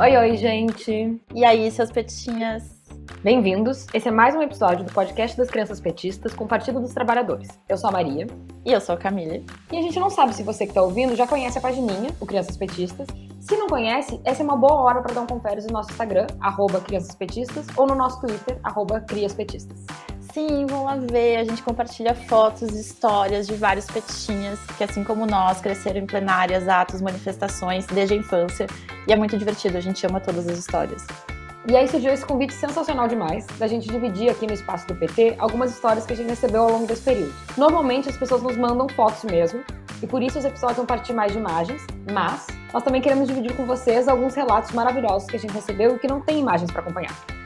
Oi, oi, gente. E aí, seus petinhas? Bem-vindos. Esse é mais um episódio do podcast das Crianças Petistas com o Partido dos Trabalhadores. Eu sou a Maria. E eu sou a Camille. E a gente não sabe se você que está ouvindo já conhece a pagininha, o Crianças Petistas. Se não conhece, essa é uma boa hora para dar um confere no nosso Instagram, arroba Crianças Petistas, ou no nosso Twitter, arroba Crias Petistas. Sim, vão lá ver. A gente compartilha fotos histórias de vários petinhas que, assim como nós, cresceram em plenárias, atos, manifestações desde a infância. E é muito divertido, a gente ama todas as histórias. E aí surgiu esse convite sensacional demais da gente dividir aqui no espaço do PT algumas histórias que a gente recebeu ao longo desse período. Normalmente as pessoas nos mandam fotos mesmo, e por isso os episódios vão partir mais de imagens, mas nós também queremos dividir com vocês alguns relatos maravilhosos que a gente recebeu e que não tem imagens para acompanhar.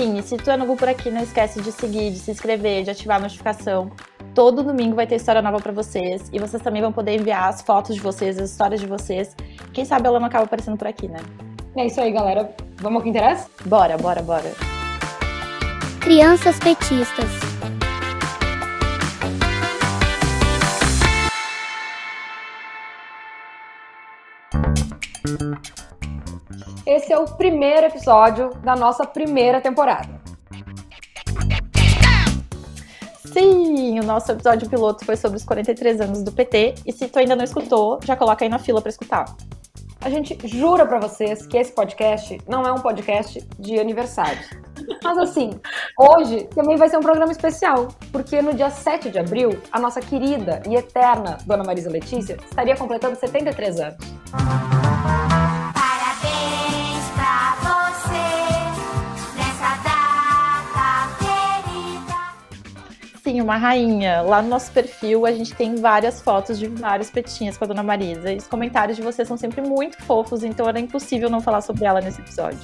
Sim, e se tu é novo por aqui, não esquece de seguir, de se inscrever, de ativar a notificação. Todo domingo vai ter história nova para vocês e vocês também vão poder enviar as fotos de vocês, as histórias de vocês. Quem sabe ela não acaba aparecendo por aqui, né? É isso aí, galera. Vamos ao que interessa? Bora, bora, bora. Crianças petistas. Esse é o primeiro episódio da nossa primeira temporada. Sim, o nosso episódio piloto foi sobre os 43 anos do PT. E se tu ainda não escutou, já coloca aí na fila para escutar. A gente jura para vocês que esse podcast não é um podcast de aniversário. Mas assim, hoje também vai ser um programa especial, porque no dia 7 de abril, a nossa querida e eterna Dona Marisa Letícia estaria completando 73 anos. Uma rainha. Lá no nosso perfil a gente tem várias fotos de vários petinhas com a dona Marisa. E os comentários de vocês são sempre muito fofos, então era impossível não falar sobre ela nesse episódio.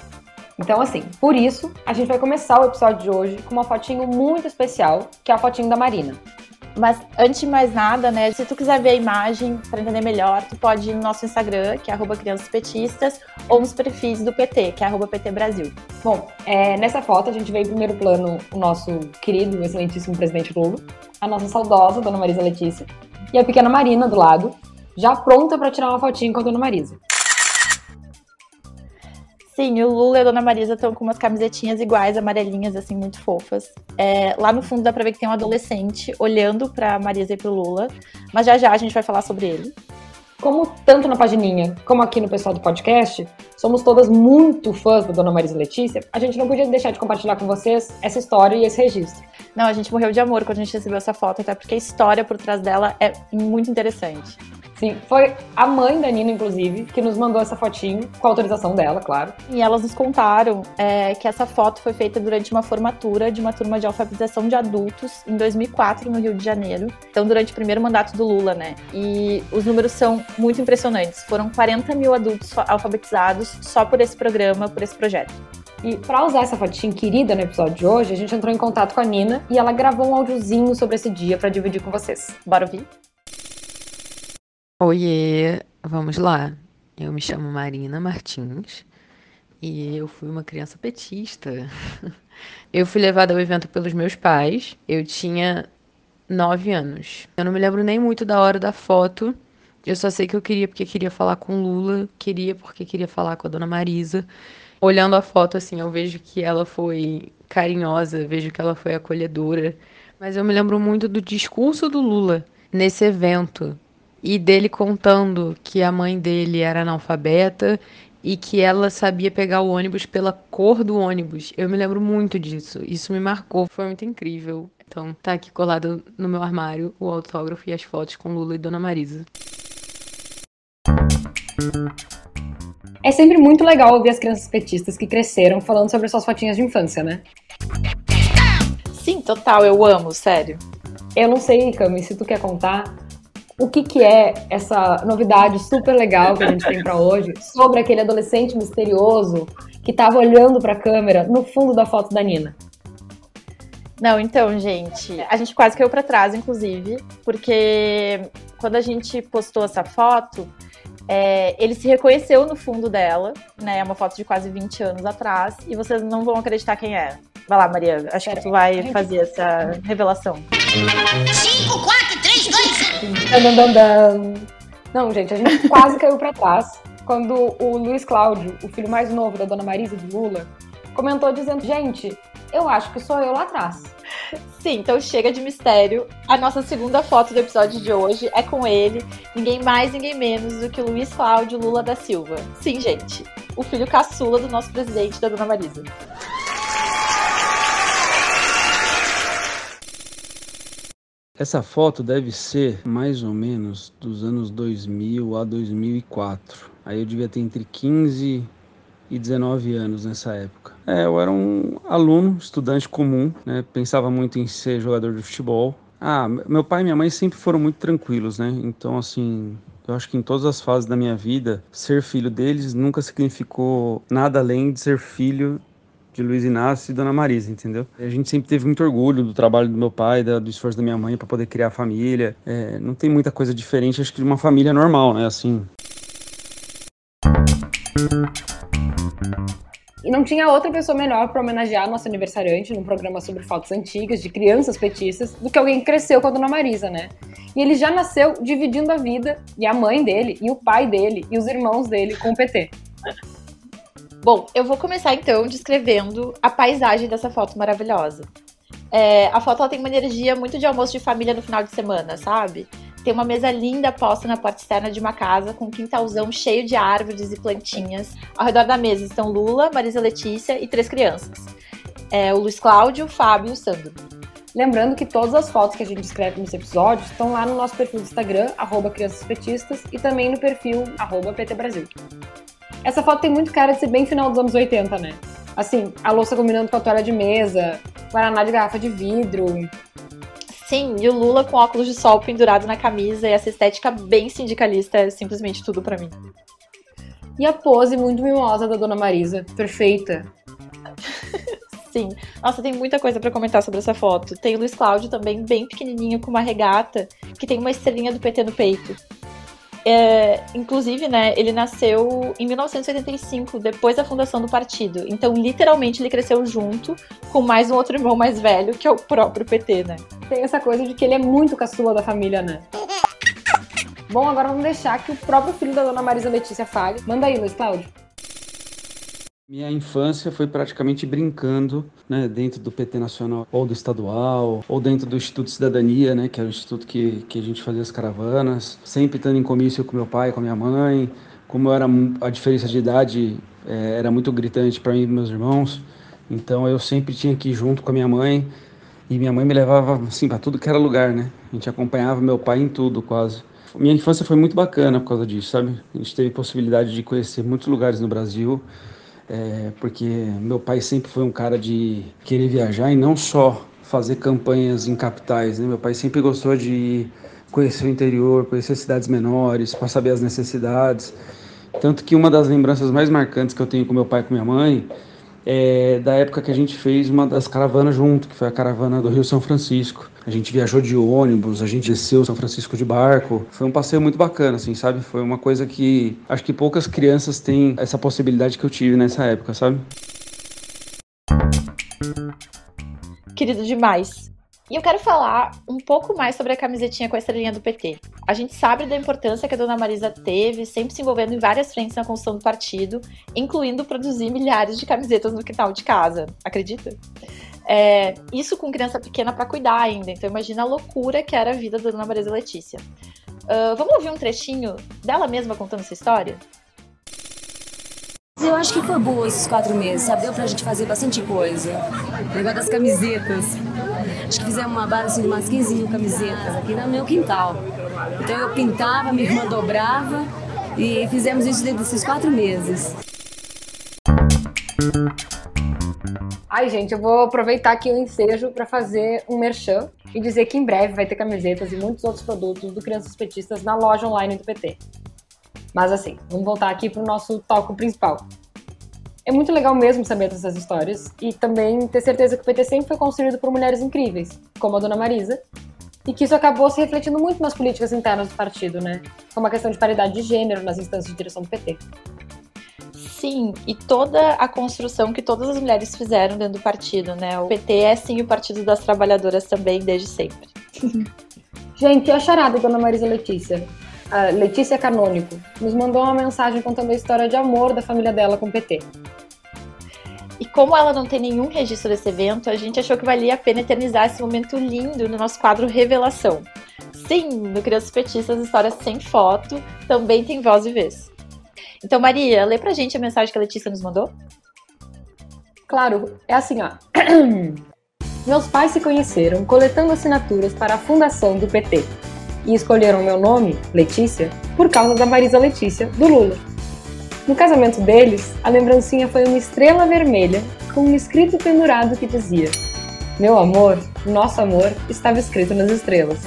Então, assim, por isso, a gente vai começar o episódio de hoje com uma fotinho muito especial, que é a fotinho da Marina. Mas antes de mais nada, né, se tu quiser ver a imagem para entender melhor, tu pode ir no nosso Instagram, que é arroba crianças petistas, ou nos perfis do PT, que é arroba PT Brasil. Bom, é, nessa foto a gente vê em primeiro plano o nosso querido, excelentíssimo presidente Lula, a nossa saudosa Dona Marisa Letícia e a pequena Marina do lado, já pronta para tirar uma fotinho com a Dona Marisa. Sim, o Lula e a Dona Marisa estão com umas camisetinhas iguais, amarelinhas, assim, muito fofas. É, lá no fundo dá pra ver que tem um adolescente olhando pra Marisa e pro Lula, mas já já a gente vai falar sobre ele. Como tanto na pagininha como aqui no pessoal do podcast, somos todas muito fãs da Dona Marisa Letícia, a gente não podia deixar de compartilhar com vocês essa história e esse registro. Não, a gente morreu de amor quando a gente recebeu essa foto, até porque a história por trás dela é muito interessante. Sim, foi a mãe da Nina, inclusive, que nos mandou essa fotinho, com a autorização dela, claro. E elas nos contaram é, que essa foto foi feita durante uma formatura de uma turma de alfabetização de adultos em 2004 no Rio de Janeiro. Então, durante o primeiro mandato do Lula, né? E os números são muito impressionantes. Foram 40 mil adultos alfabetizados só por esse programa, por esse projeto. E para usar essa fotinho querida no episódio de hoje, a gente entrou em contato com a Nina e ela gravou um áudiozinho sobre esse dia para dividir com vocês. Bora ouvir? Oiê, vamos lá. Eu me chamo Marina Martins e eu fui uma criança petista. Eu fui levada ao evento pelos meus pais. Eu tinha nove anos. Eu não me lembro nem muito da hora da foto. Eu só sei que eu queria porque queria falar com Lula, queria porque queria falar com a dona Marisa. Olhando a foto, assim, eu vejo que ela foi carinhosa, vejo que ela foi acolhedora. Mas eu me lembro muito do discurso do Lula nesse evento e dele contando que a mãe dele era analfabeta e que ela sabia pegar o ônibus pela cor do ônibus. Eu me lembro muito disso. Isso me marcou, foi muito incrível. Então, tá aqui colado no meu armário o autógrafo e as fotos com Lula e Dona Marisa. É sempre muito legal ouvir as crianças petistas que cresceram falando sobre suas fotinhas de infância, né? Sim, total, eu amo, sério. Eu não sei, Cami, se tu quer contar o que, que é essa novidade super legal que a gente tem para hoje sobre aquele adolescente misterioso que tava olhando para a câmera no fundo da foto da Nina. Não, então, gente, a gente quase caiu para trás, inclusive, porque quando a gente postou essa foto, é, ele se reconheceu no fundo dela, né? É uma foto de quase 20 anos atrás, e vocês não vão acreditar quem é. Vai lá, Maria, acho que tu vai fazer essa revelação. 5, 4, 3, Não, gente, a gente quase caiu para trás. quando o Luiz Cláudio, o filho mais novo da dona Marisa e do Lula, comentou dizendo: Gente, eu acho que sou eu lá atrás. Sim, então chega de mistério. A nossa segunda foto do episódio de hoje é com ele, ninguém mais, ninguém menos do que o Luiz Cláudio Lula da Silva. Sim, gente, o filho caçula do nosso presidente, da dona Marisa. Essa foto deve ser mais ou menos dos anos 2000 a 2004. Aí eu devia ter entre 15 e 19 anos nessa época. É, eu era um aluno, estudante comum, né? Pensava muito em ser jogador de futebol. Ah, meu pai e minha mãe sempre foram muito tranquilos, né? Então, assim, eu acho que em todas as fases da minha vida, ser filho deles nunca significou nada além de ser filho de Luiz Inácio e Dona Marisa, entendeu? A gente sempre teve muito orgulho do trabalho do meu pai, do esforço da minha mãe para poder criar a família. É, não tem muita coisa diferente, acho que de uma família normal, né? Assim. E não tinha outra pessoa melhor para homenagear nosso aniversariante num programa sobre fotos antigas de crianças petistas do que alguém que cresceu com a Dona Marisa, né? E ele já nasceu dividindo a vida, e a mãe dele, e o pai dele, e os irmãos dele com o PT. Bom, eu vou começar então descrevendo a paisagem dessa foto maravilhosa. É, a foto tem uma energia muito de almoço de família no final de semana, sabe? Tem uma mesa linda posta na porta externa de uma casa com um quintalzão cheio de árvores e plantinhas. Ao redor da mesa estão Lula, Marisa Letícia e três crianças. É, o Luiz Cláudio, o Fábio e o Sandro. Lembrando que todas as fotos que a gente descreve nesse episódio estão lá no nosso perfil do Instagram, arroba Crianças Petistas, e também no perfil arroba PT Brasil. Essa foto tem muito cara de ser bem final dos anos 80, né? Assim, a louça combinando com a toalha de mesa, guaraná de garrafa de vidro. Sim, e o Lula com óculos de sol pendurado na camisa e essa estética bem sindicalista é simplesmente tudo pra mim. E a pose muito mimosa da Dona Marisa, perfeita. Sim. Nossa, tem muita coisa pra comentar sobre essa foto. Tem o Luiz Cláudio também, bem pequenininho, com uma regata, que tem uma estrelinha do PT no peito. É, inclusive, né, ele nasceu em 1985, depois da fundação do partido. Então, literalmente, ele cresceu junto com mais um outro irmão mais velho, que é o próprio PT, né? Tem essa coisa de que ele é muito caçula da família, né? Bom, agora vamos deixar que o próprio filho da Dona Marisa Letícia fale. Manda aí, Luiz Cláudio. Minha infância foi praticamente brincando, né, dentro do PT Nacional, ou do estadual, ou dentro do Instituto Cidadania, né, que é o instituto que, que a gente fazia as caravanas, sempre estando em comício com meu pai, com minha mãe. Como era a diferença de idade é, era muito gritante para mim e meus irmãos, então eu sempre tinha que ir junto com a minha mãe e minha mãe me levava assim para tudo que era lugar, né? A gente acompanhava meu pai em tudo quase. Minha infância foi muito bacana por causa disso, sabe? A gente teve possibilidade de conhecer muitos lugares no Brasil é, porque meu pai sempre foi um cara de querer viajar e não só fazer campanhas em capitais. Né? Meu pai sempre gostou de conhecer o interior, conhecer cidades menores, para saber as necessidades. Tanto que uma das lembranças mais marcantes que eu tenho com meu pai e com minha mãe é da época que a gente fez uma das caravanas junto, que foi a caravana do Rio São Francisco. A gente viajou de ônibus, a gente desceu São Francisco de barco. Foi um passeio muito bacana, assim, sabe? Foi uma coisa que acho que poucas crianças têm essa possibilidade que eu tive nessa época, sabe? Querido demais. E eu quero falar um pouco mais sobre a camisetinha com a estrelinha do PT. A gente sabe da importância que a dona Marisa teve, sempre se envolvendo em várias frentes na construção do partido, incluindo produzir milhares de camisetas no quintal de casa. Acredita? É, isso com criança pequena para cuidar ainda. Então imagina a loucura que era a vida da dona Marisa Letícia. Uh, vamos ouvir um trechinho dela mesma contando essa história? Eu acho que foi boa esses quatro meses, sabe? Deu pra gente fazer bastante coisa. O negócio das camisetas. Acho que fizemos uma base assim, de umas 15 mil camisetas aqui no meu quintal. Então eu pintava, minha irmã dobrava e fizemos isso dentro desses quatro meses. Ai, gente, eu vou aproveitar aqui o ensejo para fazer um merchan e dizer que em breve vai ter camisetas e muitos outros produtos do Crianças Petistas na loja online do PT. Mas assim, vamos voltar aqui para o nosso toque principal. É muito legal mesmo saber dessas histórias e também ter certeza que o PT sempre foi construído por mulheres incríveis, como a Dona Marisa, e que isso acabou se refletindo muito nas políticas internas do partido, né? Como a questão de paridade de gênero nas instâncias de direção do PT. Sim, e toda a construção que todas as mulheres fizeram dentro do partido, né? O PT é sim o partido das trabalhadoras também desde sempre. Gente, e a charada, Dona Marisa Letícia? A Letícia Canônico, nos mandou uma mensagem contando a história de amor da família dela com o PT. E como ela não tem nenhum registro desse evento, a gente achou que valia a pena eternizar esse momento lindo no nosso quadro Revelação. Sim, no Crianças Petistas, histórias sem foto, também tem voz e vez. Então, Maria, lê pra gente a mensagem que a Letícia nos mandou? Claro, é assim, ó. Meus pais se conheceram coletando assinaturas para a fundação do PT e escolheram meu nome, Letícia, por causa da Marisa Letícia, do Lula. No casamento deles, a lembrancinha foi uma estrela vermelha com um escrito pendurado que dizia: Meu amor, nosso amor estava escrito nas estrelas.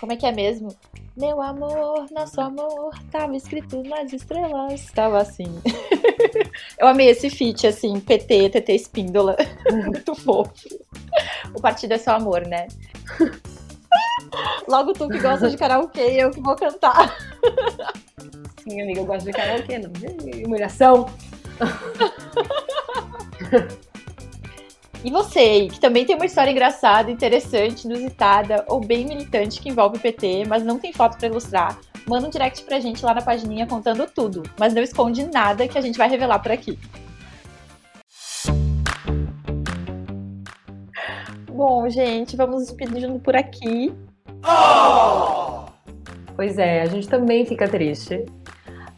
Como é que é mesmo? Meu amor, nosso amor, tava escrito nas estrelas. Tava assim. Eu amei esse feat, assim, PT, TT Espíndola. Muito fofo. O partido é só amor, né? Logo tu que gosta de karaokê, eu que vou cantar. Sim, amiga, eu gosto de karaokê, não. Ih, Humilhação. E você, que também tem uma história engraçada, interessante, inusitada ou bem militante que envolve o PT, mas não tem foto pra ilustrar, manda um direct pra gente lá na pagininha contando tudo, mas não esconde nada que a gente vai revelar por aqui. Bom, gente, vamos despedindo por aqui. Pois é, a gente também fica triste.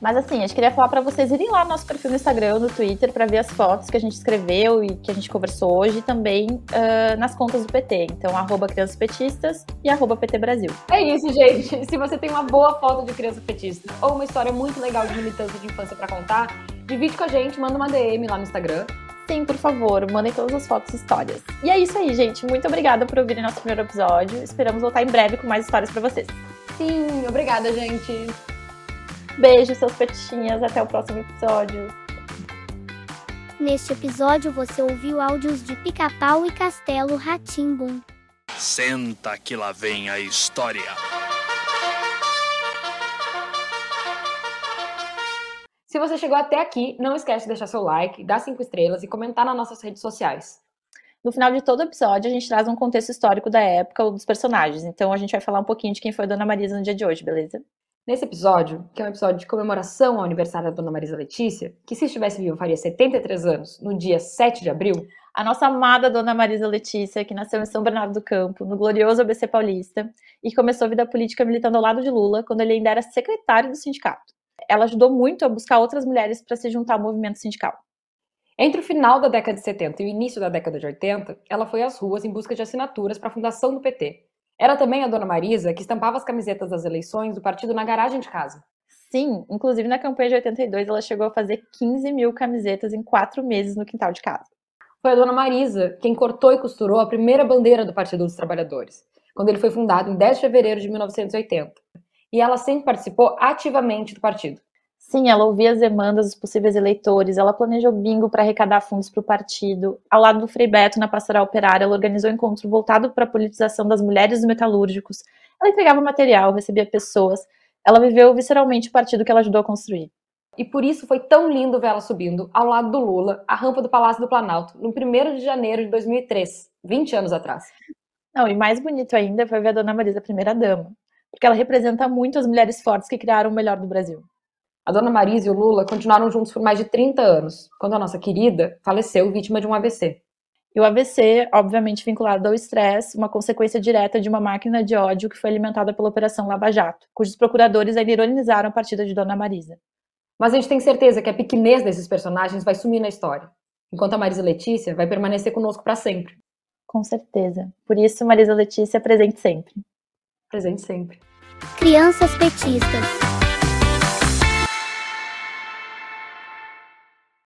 Mas assim, a gente queria falar pra vocês irem lá no nosso perfil no Instagram, no Twitter, pra ver as fotos que a gente escreveu e que a gente conversou hoje, e também ah, nas contas do PT. Então, arroba Crianças Petistas e arroba PT Brasil. É isso, gente. Se você tem uma boa foto de criança petista ou uma história muito legal de militância de infância pra contar, divide com a gente, manda uma DM lá no Instagram. Sim, por favor, mandem todas as fotos e histórias. E é isso aí, gente. Muito obrigada por ouvirem nosso primeiro episódio. Esperamos voltar em breve com mais histórias pra vocês. Sim, obrigada, gente. Beijo, seus petinhas. Até o próximo episódio. Neste episódio você ouviu áudios de Pica-Pau e Castelo Ratimbum. Senta que lá vem a história. Se você chegou até aqui, não esquece de deixar seu like, dar cinco estrelas e comentar nas nossas redes sociais. No final de todo episódio, a gente traz um contexto histórico da época ou dos personagens. Então, a gente vai falar um pouquinho de quem foi a Dona Marisa no dia de hoje, beleza? Nesse episódio, que é um episódio de comemoração ao aniversário da Dona Marisa Letícia, que se estivesse viva faria 73 anos, no dia 7 de abril, A nossa amada Dona Marisa Letícia, que nasceu em São Bernardo do Campo, no glorioso ABC Paulista, e começou a vida política militando ao lado de Lula, quando ele ainda era secretário do sindicato. Ela ajudou muito a buscar outras mulheres para se juntar ao movimento sindical. Entre o final da década de 70 e o início da década de 80, ela foi às ruas em busca de assinaturas para a fundação do PT. Era também a Dona Marisa que estampava as camisetas das eleições do partido na garagem de casa. Sim, inclusive na campanha de 82, ela chegou a fazer 15 mil camisetas em quatro meses no quintal de casa. Foi a Dona Marisa quem cortou e costurou a primeira bandeira do Partido dos Trabalhadores, quando ele foi fundado em 10 de fevereiro de 1980. E ela sempre participou ativamente do partido. Sim, ela ouvia as demandas dos possíveis eleitores, ela planejou bingo para arrecadar fundos para o partido. Ao lado do Frei Beto, na Pastoral Operária, ela organizou um encontro voltado para a politização das mulheres dos metalúrgicos. Ela entregava material, recebia pessoas. Ela viveu visceralmente o partido que ela ajudou a construir. E por isso foi tão lindo ver ela subindo, ao lado do Lula, a rampa do Palácio do Planalto, no 1 de janeiro de 2003, 20 anos atrás. Não, e mais bonito ainda foi ver a Dona Marisa, primeira-dama, porque ela representa muito as mulheres fortes que criaram o melhor do Brasil. A Dona Marisa e o Lula continuaram juntos por mais de 30 anos, quando a nossa querida faleceu vítima de um AVC. E o AVC, obviamente vinculado ao estresse, uma consequência direta de uma máquina de ódio que foi alimentada pela Operação Lava Jato, cujos procuradores ainda ironizaram a partida de Dona Marisa. Mas a gente tem certeza que a pequenez desses personagens vai sumir na história, enquanto a Marisa Letícia vai permanecer conosco para sempre. Com certeza. Por isso, Marisa Letícia presente sempre. Presente sempre. Crianças petistas.